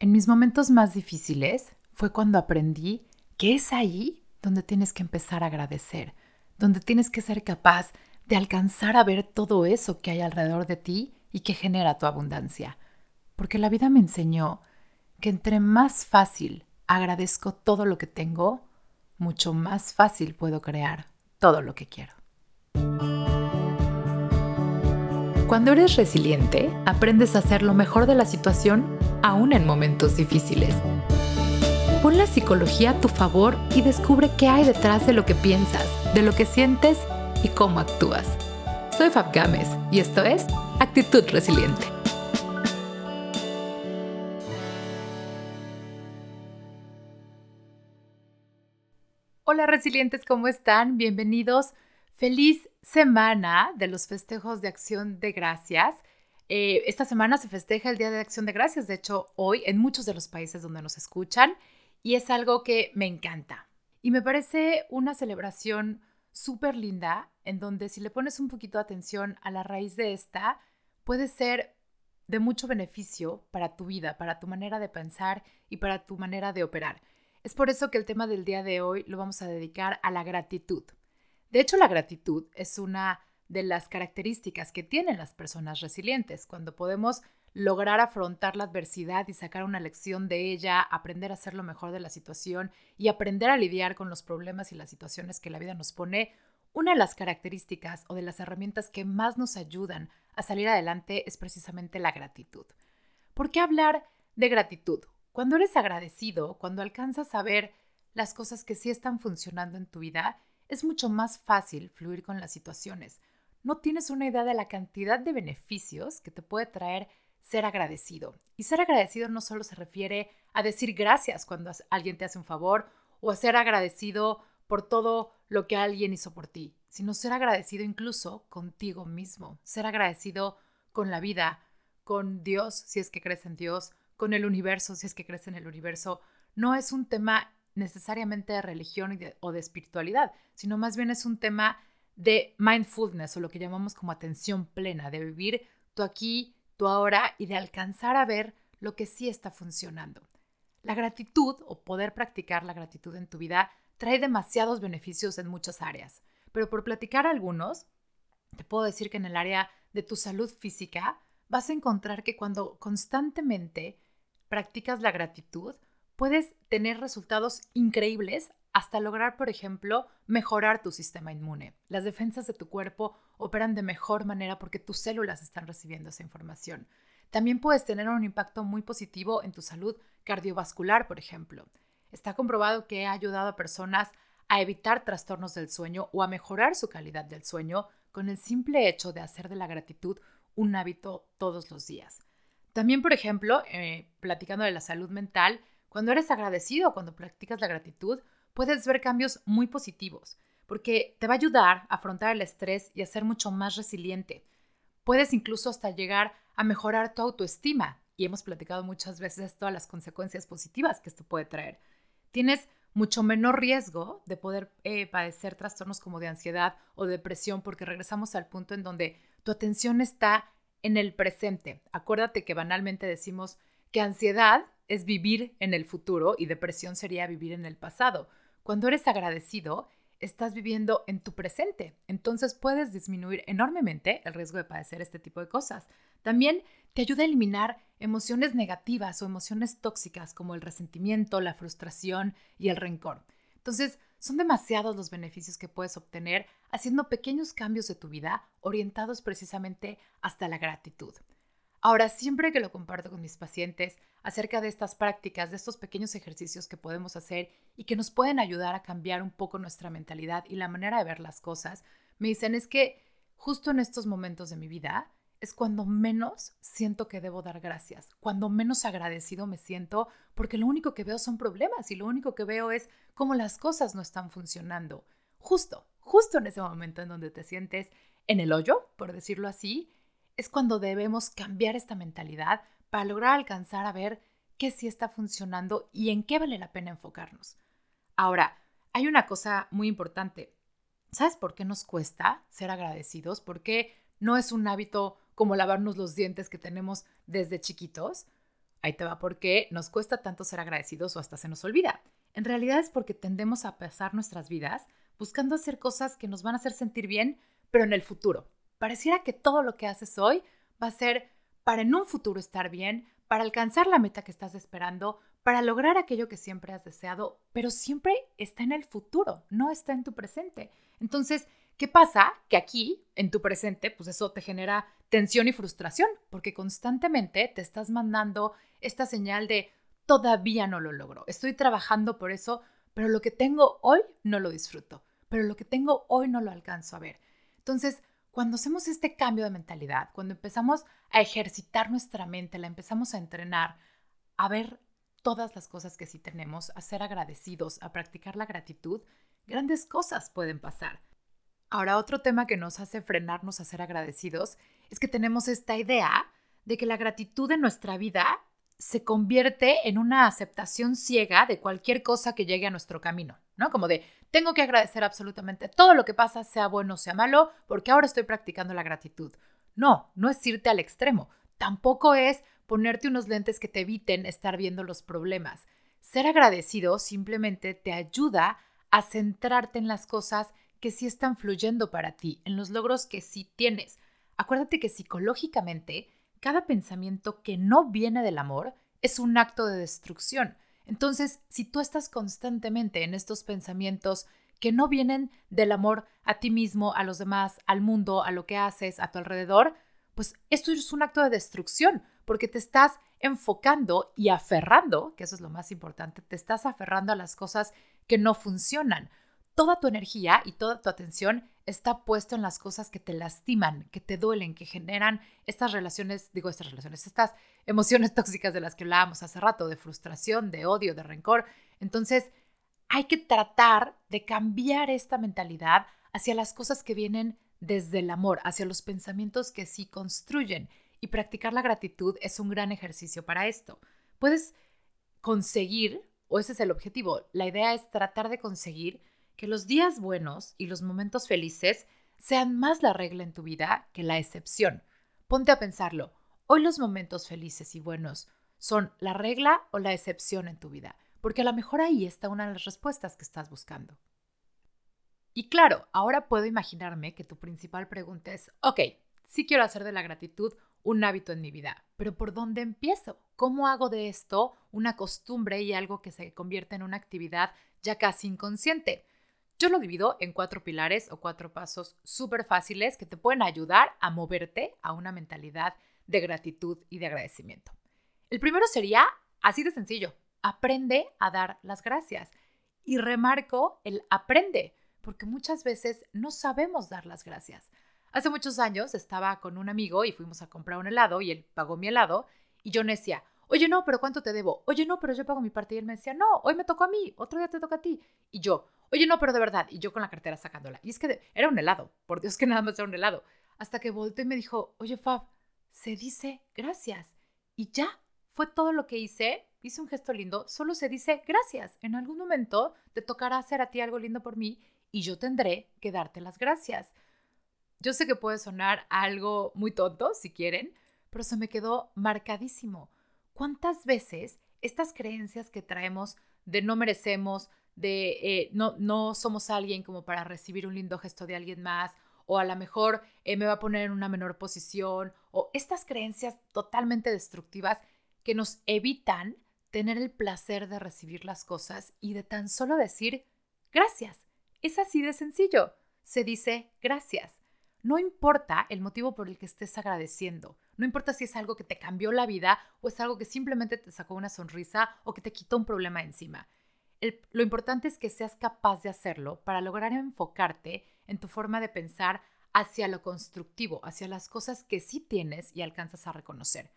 En mis momentos más difíciles fue cuando aprendí que es ahí donde tienes que empezar a agradecer, donde tienes que ser capaz de alcanzar a ver todo eso que hay alrededor de ti y que genera tu abundancia. Porque la vida me enseñó que entre más fácil agradezco todo lo que tengo, mucho más fácil puedo crear todo lo que quiero. Cuando eres resiliente, aprendes a hacer lo mejor de la situación aún en momentos difíciles. Pon la psicología a tu favor y descubre qué hay detrás de lo que piensas, de lo que sientes y cómo actúas. Soy Fab Gámez y esto es Actitud Resiliente. Hola resilientes, ¿cómo están? Bienvenidos. Feliz semana de los festejos de acción de gracias. Eh, esta semana se festeja el Día de Acción de Gracias, de hecho hoy en muchos de los países donde nos escuchan, y es algo que me encanta. Y me parece una celebración súper linda, en donde si le pones un poquito de atención a la raíz de esta, puede ser de mucho beneficio para tu vida, para tu manera de pensar y para tu manera de operar. Es por eso que el tema del día de hoy lo vamos a dedicar a la gratitud. De hecho, la gratitud es una de las características que tienen las personas resilientes, cuando podemos lograr afrontar la adversidad y sacar una lección de ella, aprender a hacer lo mejor de la situación y aprender a lidiar con los problemas y las situaciones que la vida nos pone, una de las características o de las herramientas que más nos ayudan a salir adelante es precisamente la gratitud. ¿Por qué hablar de gratitud? Cuando eres agradecido, cuando alcanzas a ver las cosas que sí están funcionando en tu vida, es mucho más fácil fluir con las situaciones. No tienes una idea de la cantidad de beneficios que te puede traer ser agradecido. Y ser agradecido no solo se refiere a decir gracias cuando alguien te hace un favor o a ser agradecido por todo lo que alguien hizo por ti, sino ser agradecido incluso contigo mismo, ser agradecido con la vida, con Dios, si es que crees en Dios, con el universo, si es que crees en el universo. No es un tema necesariamente de religión o de espiritualidad, sino más bien es un tema de mindfulness o lo que llamamos como atención plena, de vivir tú aquí, tú ahora y de alcanzar a ver lo que sí está funcionando. La gratitud o poder practicar la gratitud en tu vida trae demasiados beneficios en muchas áreas, pero por platicar algunos, te puedo decir que en el área de tu salud física vas a encontrar que cuando constantemente practicas la gratitud, puedes tener resultados increíbles hasta lograr, por ejemplo, mejorar tu sistema inmune. Las defensas de tu cuerpo operan de mejor manera porque tus células están recibiendo esa información. También puedes tener un impacto muy positivo en tu salud cardiovascular, por ejemplo. Está comprobado que ha ayudado a personas a evitar trastornos del sueño o a mejorar su calidad del sueño con el simple hecho de hacer de la gratitud un hábito todos los días. También, por ejemplo, eh, platicando de la salud mental, cuando eres agradecido, cuando practicas la gratitud, puedes ver cambios muy positivos, porque te va a ayudar a afrontar el estrés y a ser mucho más resiliente. Puedes incluso hasta llegar a mejorar tu autoestima, y hemos platicado muchas veces todas las consecuencias positivas que esto puede traer. Tienes mucho menor riesgo de poder eh, padecer trastornos como de ansiedad o depresión, porque regresamos al punto en donde tu atención está en el presente. Acuérdate que banalmente decimos que ansiedad es vivir en el futuro y depresión sería vivir en el pasado. Cuando eres agradecido, estás viviendo en tu presente. Entonces puedes disminuir enormemente el riesgo de padecer este tipo de cosas. También te ayuda a eliminar emociones negativas o emociones tóxicas como el resentimiento, la frustración y el rencor. Entonces, son demasiados los beneficios que puedes obtener haciendo pequeños cambios de tu vida orientados precisamente hasta la gratitud. Ahora, siempre que lo comparto con mis pacientes acerca de estas prácticas, de estos pequeños ejercicios que podemos hacer y que nos pueden ayudar a cambiar un poco nuestra mentalidad y la manera de ver las cosas, me dicen es que justo en estos momentos de mi vida es cuando menos siento que debo dar gracias, cuando menos agradecido me siento, porque lo único que veo son problemas y lo único que veo es cómo las cosas no están funcionando. Justo, justo en ese momento en donde te sientes en el hoyo, por decirlo así, es cuando debemos cambiar esta mentalidad para lograr alcanzar a ver qué sí está funcionando y en qué vale la pena enfocarnos. Ahora, hay una cosa muy importante. ¿Sabes por qué nos cuesta ser agradecidos? Porque no es un hábito como lavarnos los dientes que tenemos desde chiquitos. Ahí te va por qué nos cuesta tanto ser agradecidos o hasta se nos olvida. En realidad es porque tendemos a pasar nuestras vidas buscando hacer cosas que nos van a hacer sentir bien, pero en el futuro. Pareciera que todo lo que haces hoy va a ser para en un futuro estar bien, para alcanzar la meta que estás esperando, para lograr aquello que siempre has deseado, pero siempre está en el futuro, no está en tu presente. Entonces, ¿qué pasa? Que aquí, en tu presente, pues eso te genera tensión y frustración, porque constantemente te estás mandando esta señal de todavía no lo logro, estoy trabajando por eso, pero lo que tengo hoy no lo disfruto, pero lo que tengo hoy no lo alcanzo a ver. Entonces, cuando hacemos este cambio de mentalidad, cuando empezamos a ejercitar nuestra mente, la empezamos a entrenar, a ver todas las cosas que sí tenemos, a ser agradecidos, a practicar la gratitud, grandes cosas pueden pasar. Ahora, otro tema que nos hace frenarnos a ser agradecidos es que tenemos esta idea de que la gratitud en nuestra vida se convierte en una aceptación ciega de cualquier cosa que llegue a nuestro camino, ¿no? Como de, tengo que agradecer absolutamente todo lo que pasa, sea bueno o sea malo, porque ahora estoy practicando la gratitud. No, no es irte al extremo. Tampoco es ponerte unos lentes que te eviten estar viendo los problemas. Ser agradecido simplemente te ayuda a centrarte en las cosas que sí están fluyendo para ti, en los logros que sí tienes. Acuérdate que psicológicamente cada pensamiento que no viene del amor es un acto de destrucción. Entonces, si tú estás constantemente en estos pensamientos que no vienen del amor a ti mismo, a los demás, al mundo, a lo que haces, a tu alrededor, pues esto es un acto de destrucción, porque te estás enfocando y aferrando, que eso es lo más importante, te estás aferrando a las cosas que no funcionan. Toda tu energía y toda tu atención está puesto en las cosas que te lastiman, que te duelen, que generan estas relaciones, digo estas relaciones, estas emociones tóxicas de las que hablábamos hace rato, de frustración, de odio, de rencor. Entonces, hay que tratar de cambiar esta mentalidad hacia las cosas que vienen desde el amor, hacia los pensamientos que sí construyen. Y practicar la gratitud es un gran ejercicio para esto. Puedes conseguir, o ese es el objetivo, la idea es tratar de conseguir que los días buenos y los momentos felices sean más la regla en tu vida que la excepción. Ponte a pensarlo. Hoy los momentos felices y buenos son la regla o la excepción en tu vida, porque a lo mejor ahí está una de las respuestas que estás buscando. Y claro, ahora puedo imaginarme que tu principal pregunta es, ok, sí quiero hacer de la gratitud un hábito en mi vida, pero ¿por dónde empiezo? ¿Cómo hago de esto una costumbre y algo que se convierte en una actividad ya casi inconsciente? Yo lo divido en cuatro pilares o cuatro pasos súper fáciles que te pueden ayudar a moverte a una mentalidad de gratitud y de agradecimiento. El primero sería así de sencillo, aprende a dar las gracias. Y remarco el aprende, porque muchas veces no sabemos dar las gracias. Hace muchos años estaba con un amigo y fuimos a comprar un helado y él pagó mi helado y yo decía, oye no, pero ¿cuánto te debo? Oye no, pero yo pago mi parte y él me decía, no, hoy me tocó a mí, otro día te toca a ti. Y yo, oye, no, pero de verdad. Y yo con la cartera sacándola. Y es que era un helado, por Dios que nada más era un helado. Hasta que volteó y me dijo, oye, Fab, se dice gracias. Y ya, fue todo lo que hice. Hice un gesto lindo, solo se dice gracias. En algún momento te tocará hacer a ti algo lindo por mí y yo tendré que darte las gracias. Yo sé que puede sonar algo muy tonto, si quieren, pero se me quedó marcadísimo. ¿Cuántas veces estas creencias que traemos de no merecemos, de eh, no, no somos alguien como para recibir un lindo gesto de alguien más, o a lo mejor eh, me va a poner en una menor posición, o estas creencias totalmente destructivas que nos evitan tener el placer de recibir las cosas y de tan solo decir gracias. Es así de sencillo. Se dice gracias. No importa el motivo por el que estés agradeciendo. No importa si es algo que te cambió la vida o es algo que simplemente te sacó una sonrisa o que te quitó un problema encima lo importante es que seas capaz de hacerlo para lograr enfocarte en tu forma de pensar hacia lo constructivo, hacia las cosas que sí tienes y alcanzas a reconocer.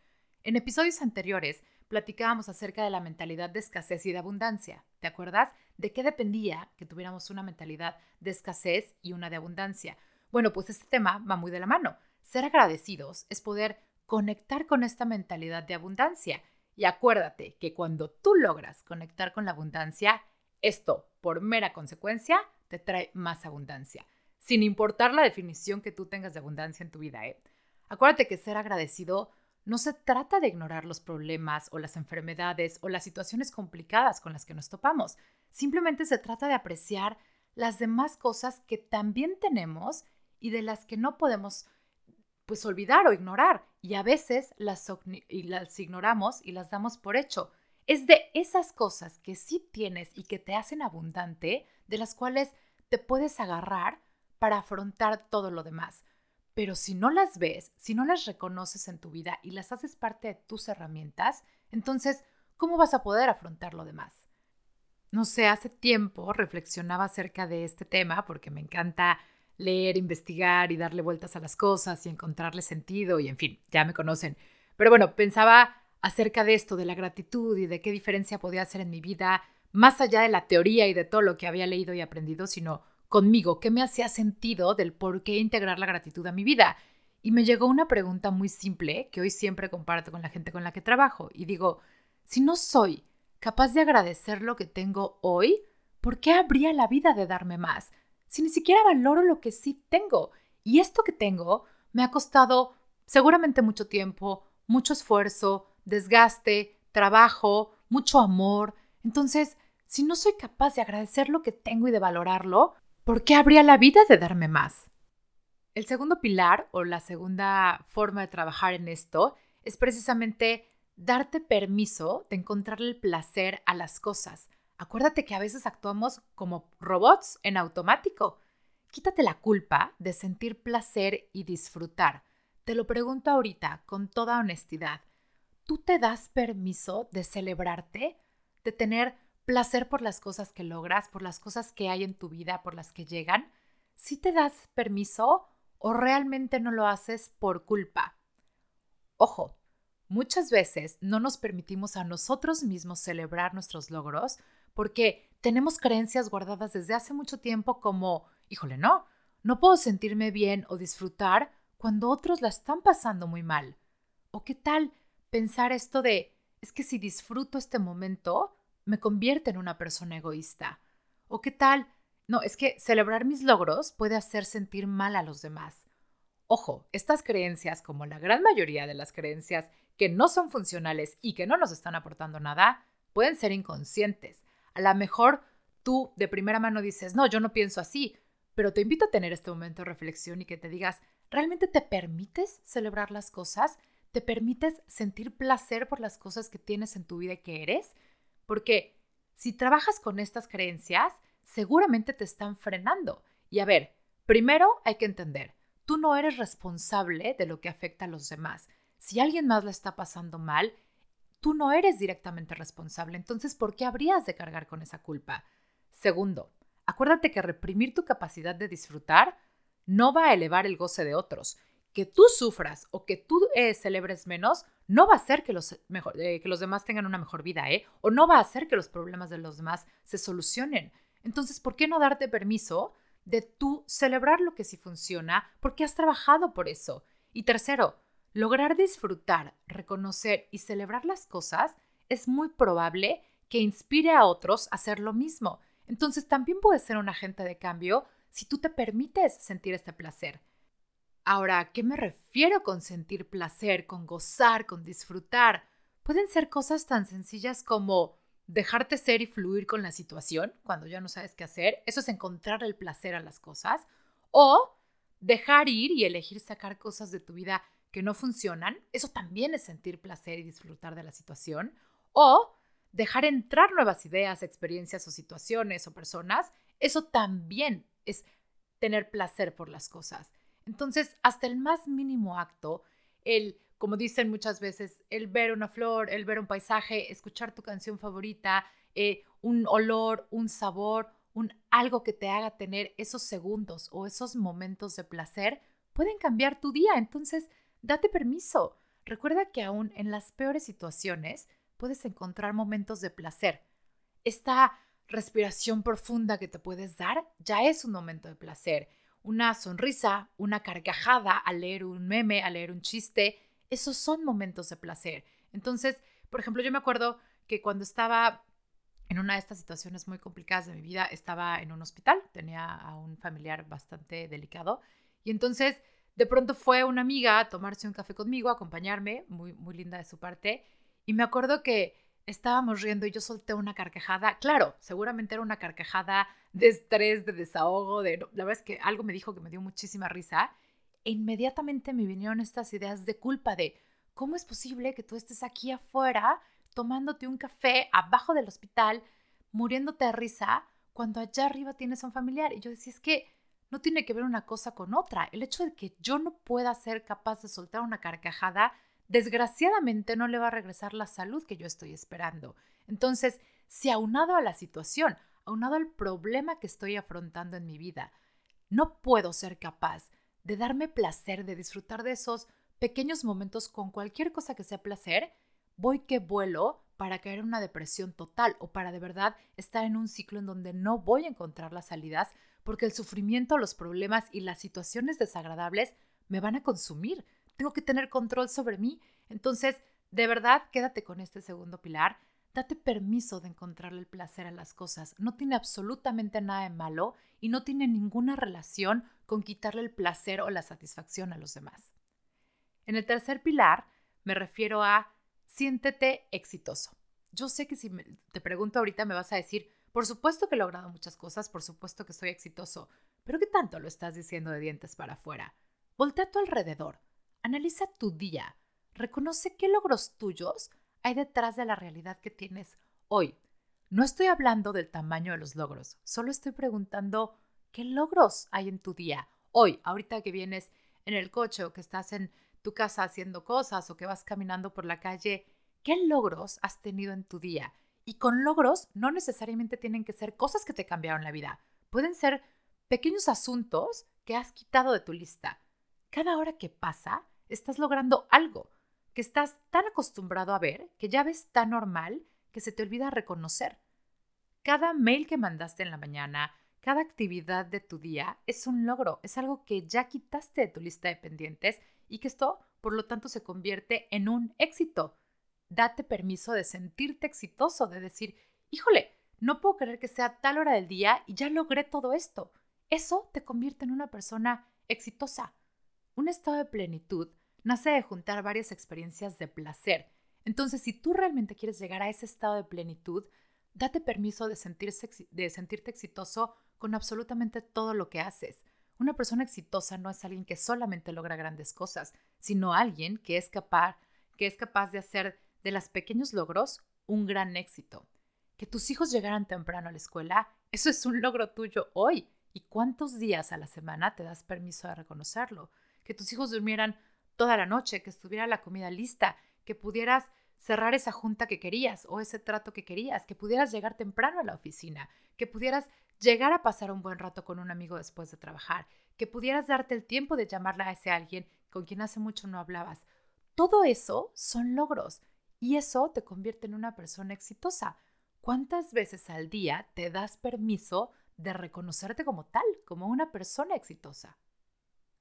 En episodios anteriores platicábamos acerca de la mentalidad de escasez y de abundancia. ¿Te acuerdas? ¿De qué dependía que tuviéramos una mentalidad de escasez y una de abundancia? Bueno, pues este tema va muy de la mano. Ser agradecidos es poder conectar con esta mentalidad de abundancia y acuérdate que cuando tú logras conectar con la abundancia, esto, por mera consecuencia, te trae más abundancia, sin importar la definición que tú tengas de abundancia en tu vida. ¿eh? Acuérdate que ser agradecido no se trata de ignorar los problemas o las enfermedades o las situaciones complicadas con las que nos topamos. Simplemente se trata de apreciar las demás cosas que también tenemos y de las que no podemos pues olvidar o ignorar y a veces las, ignoramos y las damos por hecho. Es de esas cosas que sí tienes y que te hacen abundante, de las cuales te puedes agarrar para afrontar todo lo demás. Pero si no las ves, si no las reconoces en tu vida y las haces parte de tus herramientas, entonces, ¿cómo vas a poder afrontar lo demás? No sé, hace tiempo reflexionaba acerca de este tema porque me encanta leer, investigar y darle vueltas a las cosas y encontrarle sentido y en fin, ya me conocen. Pero bueno, pensaba acerca de esto, de la gratitud y de qué diferencia podía hacer en mi vida, más allá de la teoría y de todo lo que había leído y aprendido, sino conmigo, qué me hacía sentido del por qué integrar la gratitud a mi vida. Y me llegó una pregunta muy simple que hoy siempre comparto con la gente con la que trabajo y digo, si no soy capaz de agradecer lo que tengo hoy, ¿por qué habría la vida de darme más? Si ni siquiera valoro lo que sí tengo. Y esto que tengo me ha costado seguramente mucho tiempo, mucho esfuerzo, desgaste, trabajo, mucho amor. Entonces, si no soy capaz de agradecer lo que tengo y de valorarlo, ¿por qué habría la vida de darme más? El segundo pilar o la segunda forma de trabajar en esto es precisamente darte permiso de encontrarle el placer a las cosas. Acuérdate que a veces actuamos como robots en automático. Quítate la culpa de sentir placer y disfrutar. Te lo pregunto ahorita con toda honestidad. ¿Tú te das permiso de celebrarte, de tener placer por las cosas que logras, por las cosas que hay en tu vida, por las que llegan? ¿Sí te das permiso o realmente no lo haces por culpa? Ojo, muchas veces no nos permitimos a nosotros mismos celebrar nuestros logros porque tenemos creencias guardadas desde hace mucho tiempo como, híjole, no, no puedo sentirme bien o disfrutar cuando otros la están pasando muy mal. ¿O qué tal pensar esto de, es que si disfruto este momento, me convierte en una persona egoísta. ¿O qué tal? No, es que celebrar mis logros puede hacer sentir mal a los demás. Ojo, estas creencias, como la gran mayoría de las creencias que no son funcionales y que no nos están aportando nada, pueden ser inconscientes. A lo mejor tú de primera mano dices, no, yo no pienso así, pero te invito a tener este momento de reflexión y que te digas, ¿realmente te permites celebrar las cosas? ¿Te permites sentir placer por las cosas que tienes en tu vida y que eres? Porque si trabajas con estas creencias, seguramente te están frenando. Y a ver, primero hay que entender, tú no eres responsable de lo que afecta a los demás. Si alguien más la está pasando mal, tú no eres directamente responsable. Entonces, ¿por qué habrías de cargar con esa culpa? Segundo, acuérdate que reprimir tu capacidad de disfrutar no va a elevar el goce de otros. Que tú sufras o que tú eh, celebres menos no va a hacer que los, eh, que los demás tengan una mejor vida, ¿eh? O no va a hacer que los problemas de los demás se solucionen. Entonces, ¿por qué no darte permiso de tú celebrar lo que sí funciona porque has trabajado por eso? Y tercero, Lograr disfrutar, reconocer y celebrar las cosas es muy probable que inspire a otros a hacer lo mismo. Entonces también puedes ser un agente de cambio si tú te permites sentir este placer. Ahora, ¿a qué me refiero con sentir placer, con gozar, con disfrutar? Pueden ser cosas tan sencillas como dejarte ser y fluir con la situación cuando ya no sabes qué hacer. Eso es encontrar el placer a las cosas. O dejar ir y elegir sacar cosas de tu vida que no funcionan, eso también es sentir placer y disfrutar de la situación. O dejar entrar nuevas ideas, experiencias o situaciones o personas, eso también es tener placer por las cosas. Entonces, hasta el más mínimo acto, el, como dicen muchas veces, el ver una flor, el ver un paisaje, escuchar tu canción favorita, eh, un olor, un sabor, un algo que te haga tener esos segundos o esos momentos de placer, pueden cambiar tu día. Entonces, Date permiso. Recuerda que aún en las peores situaciones puedes encontrar momentos de placer. Esta respiración profunda que te puedes dar ya es un momento de placer. Una sonrisa, una carcajada al leer un meme, al leer un chiste, esos son momentos de placer. Entonces, por ejemplo, yo me acuerdo que cuando estaba en una de estas situaciones muy complicadas de mi vida, estaba en un hospital, tenía a un familiar bastante delicado y entonces de pronto fue una amiga a tomarse un café conmigo, a acompañarme, muy, muy linda de su parte, y me acuerdo que estábamos riendo y yo solté una carcajada. Claro, seguramente era una carcajada de estrés, de desahogo, de... La verdad es que algo me dijo que me dio muchísima risa. E inmediatamente me vinieron estas ideas de culpa de, ¿cómo es posible que tú estés aquí afuera tomándote un café abajo del hospital, muriéndote de risa, cuando allá arriba tienes un familiar? Y yo decía, es que no tiene que ver una cosa con otra. El hecho de que yo no pueda ser capaz de soltar una carcajada desgraciadamente no le va a regresar la salud que yo estoy esperando. Entonces, si aunado a la situación, aunado al problema que estoy afrontando en mi vida, no puedo ser capaz de darme placer, de disfrutar de esos pequeños momentos con cualquier cosa que sea placer, voy que vuelo para caer en una depresión total o para de verdad estar en un ciclo en donde no voy a encontrar las salidas porque el sufrimiento, los problemas y las situaciones desagradables me van a consumir, tengo que tener control sobre mí. Entonces, de verdad, quédate con este segundo pilar. Date permiso de encontrarle el placer a las cosas. No tiene absolutamente nada de malo y no tiene ninguna relación con quitarle el placer o la satisfacción a los demás. En el tercer pilar me refiero a siéntete exitoso. Yo sé que si te pregunto ahorita me vas a decir, por supuesto que he logrado muchas cosas, por supuesto que soy exitoso, pero ¿qué tanto lo estás diciendo de dientes para afuera? Voltea a tu alrededor. Analiza tu día. Reconoce qué logros tuyos hay detrás de la realidad que tienes hoy. No estoy hablando del tamaño de los logros, solo estoy preguntando qué logros hay en tu día. Hoy, ahorita que vienes en el coche o que estás en tu casa haciendo cosas o que vas caminando por la calle, ¿qué logros has tenido en tu día? Y con logros no necesariamente tienen que ser cosas que te cambiaron la vida. Pueden ser pequeños asuntos que has quitado de tu lista. Cada hora que pasa, estás logrando algo que estás tan acostumbrado a ver que ya ves tan normal que se te olvida reconocer. Cada mail que mandaste en la mañana, cada actividad de tu día es un logro, es algo que ya quitaste de tu lista de pendientes y que esto, por lo tanto, se convierte en un éxito. Date permiso de sentirte exitoso, de decir, híjole, no puedo creer que sea tal hora del día y ya logré todo esto. Eso te convierte en una persona exitosa. Un estado de plenitud nace de juntar varias experiencias de placer. Entonces, si tú realmente quieres llegar a ese estado de plenitud, date permiso de, de sentirte exitoso con absolutamente todo lo que haces. Una persona exitosa no es alguien que solamente logra grandes cosas, sino alguien que es capaz, que es capaz de hacer de los pequeños logros un gran éxito. Que tus hijos llegaran temprano a la escuela, eso es un logro tuyo hoy. ¿Y cuántos días a la semana te das permiso de reconocerlo? Que tus hijos durmieran toda la noche, que estuviera la comida lista, que pudieras cerrar esa junta que querías o ese trato que querías, que pudieras llegar temprano a la oficina, que pudieras llegar a pasar un buen rato con un amigo después de trabajar, que pudieras darte el tiempo de llamarle a ese alguien con quien hace mucho no hablabas. Todo eso son logros y eso te convierte en una persona exitosa. ¿Cuántas veces al día te das permiso de reconocerte como tal, como una persona exitosa?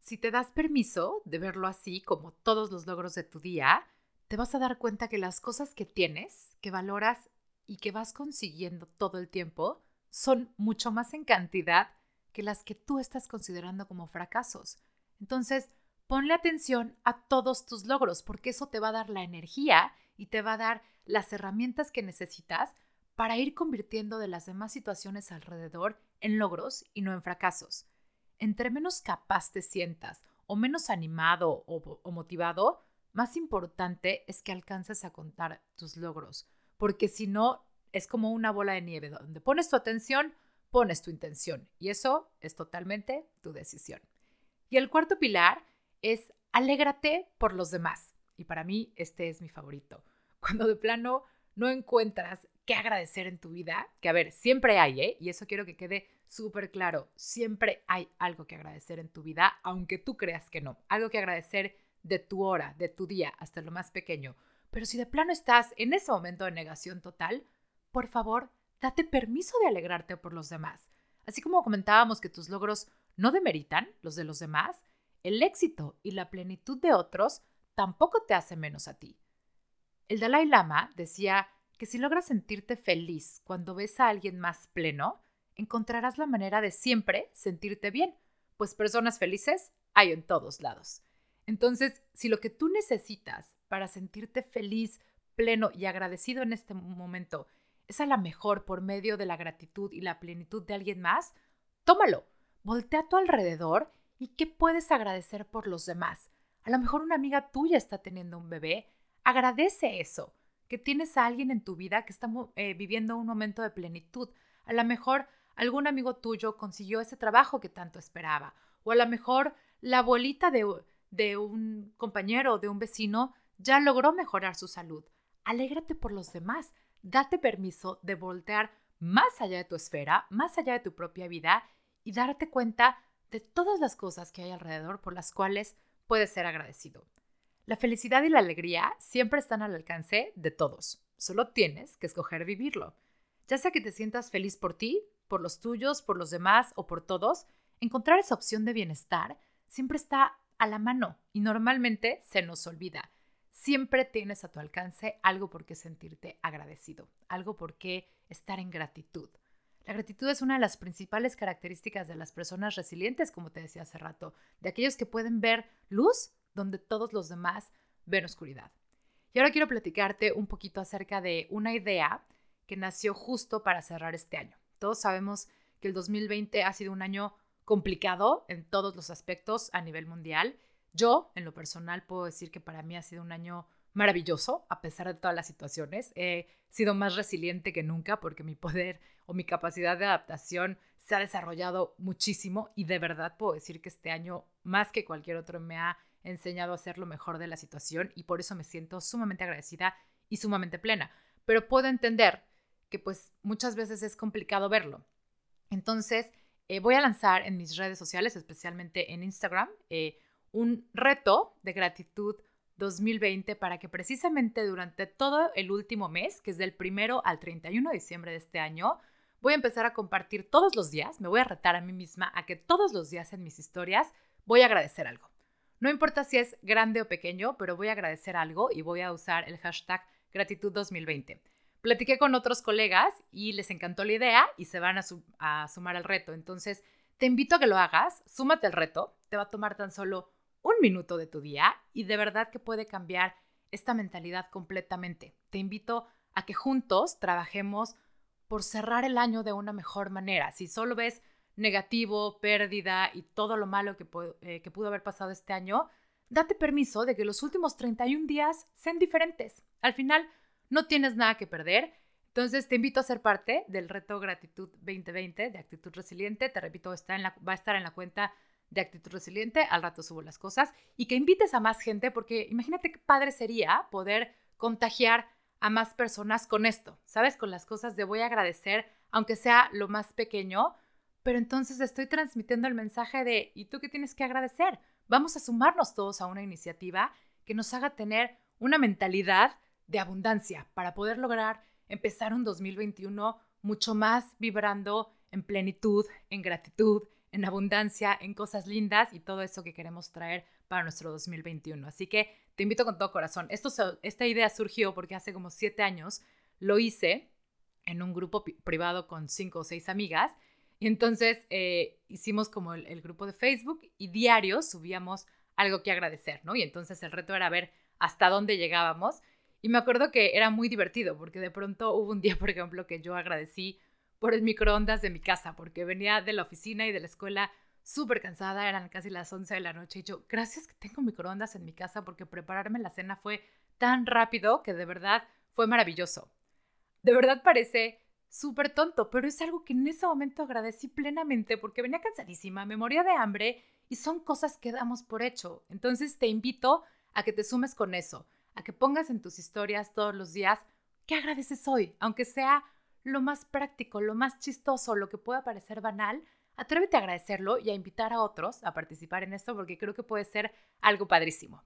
Si te das permiso de verlo así como todos los logros de tu día, te vas a dar cuenta que las cosas que tienes, que valoras y que vas consiguiendo todo el tiempo son mucho más en cantidad que las que tú estás considerando como fracasos. Entonces, ponle atención a todos tus logros porque eso te va a dar la energía y te va a dar las herramientas que necesitas para ir convirtiendo de las demás situaciones alrededor en logros y no en fracasos entre menos capaz te sientas o menos animado o, motivado, más importante es que alcances a contar tus logros, porque si no, es como una bola de nieve, donde pones tu atención, pones tu intención, y eso es totalmente tu decisión. Y el cuarto pilar es alégrate por los demás, y para mí este es mi favorito. Cuando de plano no encuentras qué agradecer en tu vida, que a ver, siempre hay, ¿eh? Y eso quiero que quede súper claro, siempre hay algo que agradecer en tu vida, aunque tú creas que no, algo que agradecer de tu hora, de tu día, hasta lo más pequeño. Pero si de plano estás en ese momento de negación total, por favor, date permiso de alegrarte por los demás. Así como comentábamos que tus logros no demeritan los de los demás, el éxito y la plenitud de otros tampoco te hace menos a ti. El Dalai Lama decía que si logras sentirte feliz cuando ves a alguien más pleno, encontrarás la manera de siempre sentirte bien, pues personas felices hay en todos lados. Entonces, si lo que tú necesitas para sentirte feliz, pleno y agradecido en este momento es a la mejor por medio de la gratitud y la plenitud de alguien más, tómalo, voltea a tu alrededor y qué puedes agradecer por los demás. A lo mejor una amiga tuya está teniendo un bebé, agradece eso, que tienes a alguien en tu vida que está eh, viviendo un momento de plenitud. A lo mejor algún amigo tuyo consiguió ese trabajo que tanto esperaba, o a lo mejor la abuelita de, de un compañero o de un vecino ya logró mejorar su salud. Alégrate por los demás, date permiso de voltear más allá de tu esfera, más allá de tu propia vida y darte cuenta de todas las cosas que hay alrededor por las cuales puedes ser agradecido. La felicidad y la alegría siempre están al alcance de todos, solo tienes que escoger vivirlo. Ya sea que te sientas feliz por ti, por los tuyos, por los demás o por todos, encontrar esa opción de bienestar siempre está a la mano y normalmente se nos olvida. Siempre tienes a tu alcance algo por qué sentirte agradecido, algo por qué estar en gratitud. La gratitud es una de las principales características de las personas resilientes, como te decía hace rato, de aquellos que pueden ver luz donde todos los demás ven oscuridad. Y ahora quiero platicarte un poquito acerca de una idea que nació justo para cerrar este año. Todos sabemos que el 2020 ha sido un año complicado en todos los aspectos a nivel mundial. Yo, en lo personal, puedo decir que para mí ha sido un año maravilloso, a pesar de todas las situaciones. He sido más resiliente que nunca porque mi poder o mi capacidad de adaptación se ha desarrollado muchísimo y de verdad puedo decir que este año, más que cualquier otro, me ha enseñado a hacer lo mejor de la situación y por eso me siento sumamente agradecida y sumamente plena. Pero puedo entender que pues muchas veces es complicado verlo. Entonces, eh, voy a lanzar en mis redes sociales, especialmente en Instagram, eh, un reto de gratitud 2020 para que precisamente durante todo el último mes, que es del primero al 31 de diciembre de este año, voy a empezar a compartir todos los días, me voy a retar a mí misma a que todos los días en mis historias voy a agradecer algo. No importa si es grande o pequeño, pero voy a agradecer algo y voy a usar el hashtag gratitud 2020. Platiqué con otros colegas y les encantó la idea y se van a, a sumar al reto. Entonces, te invito a que lo hagas, súmate al reto, te va a tomar tan solo un minuto de tu día y de verdad que puede cambiar esta mentalidad completamente. Te invito a que juntos trabajemos por cerrar el año de una mejor manera. Si solo ves negativo, pérdida y todo lo malo que, eh, pudo haber pasado este año, date permiso de que los últimos 31 días sean diferentes. Al final, no tienes nada que perder. Entonces, te invito a ser parte del reto Gratitud 2020 de Actitud Resiliente. Te repito, está va a estar en la cuenta de actitud resiliente, al rato subo las cosas, y que invites a más gente, porque imagínate qué padre sería poder contagiar a más personas con esto, ¿sabes? Con las cosas de voy a agradecer, aunque sea lo más pequeño, pero entonces estoy transmitiendo el mensaje de, ¿y tú qué tienes que agradecer? Vamos a sumarnos todos a una iniciativa que nos haga tener una mentalidad de abundancia para poder lograr empezar un 2021 mucho más vibrando en plenitud, en gratitud, en abundancia, en cosas lindas y todo eso que queremos traer para nuestro 2021. Así que te invito con todo corazón. Esto, esta idea surgió porque hace como siete años lo hice en un grupo privado con cinco o seis amigas. Y entonces eh, hicimos como el, grupo de Facebook y diario subíamos algo que agradecer, ¿no? Y entonces el reto era ver hasta dónde llegábamos. Y me acuerdo que era muy divertido porque de pronto hubo un día, por ejemplo, que yo agradecí por el microondas de mi casa, porque venía de la oficina y de la escuela súper cansada, eran casi las 11 de la noche y yo, gracias que tengo microondas en mi casa porque prepararme la cena fue tan rápido que de verdad fue maravilloso. De verdad parece súper tonto, pero es algo que en ese momento agradecí plenamente porque venía cansadísima, me moría de hambre y son cosas que damos por hecho. Entonces te invito a que te sumes con eso, a que pongas en tus historias todos los días qué agradeces hoy, aunque sea lo más práctico, lo más chistoso, lo que pueda parecer banal, atrévete a agradecerlo y a invitar a otros a participar en esto porque creo que puede ser algo padrísimo.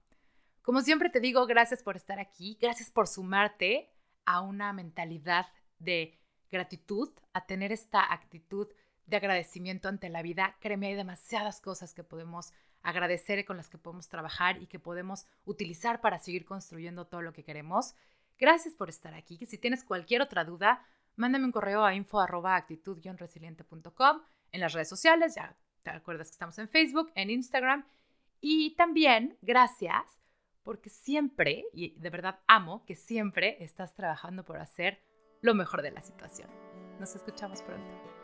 Como siempre te digo, gracias por estar aquí, gracias por sumarte a una mentalidad de gratitud, a tener esta actitud de agradecimiento ante la vida. Créeme, hay demasiadas cosas que podemos agradecer con las que podemos trabajar y que podemos utilizar para seguir construyendo todo lo que queremos. Gracias por estar aquí. Si tienes cualquier otra duda, mándame un correo a info actitud-resiliente.com en las redes sociales, ya te acuerdas que estamos en Facebook, en Instagram Y también gracias porque siempre, y de verdad amo que siempre estás trabajando por hacer lo mejor de la situación. Nos escuchamos pronto.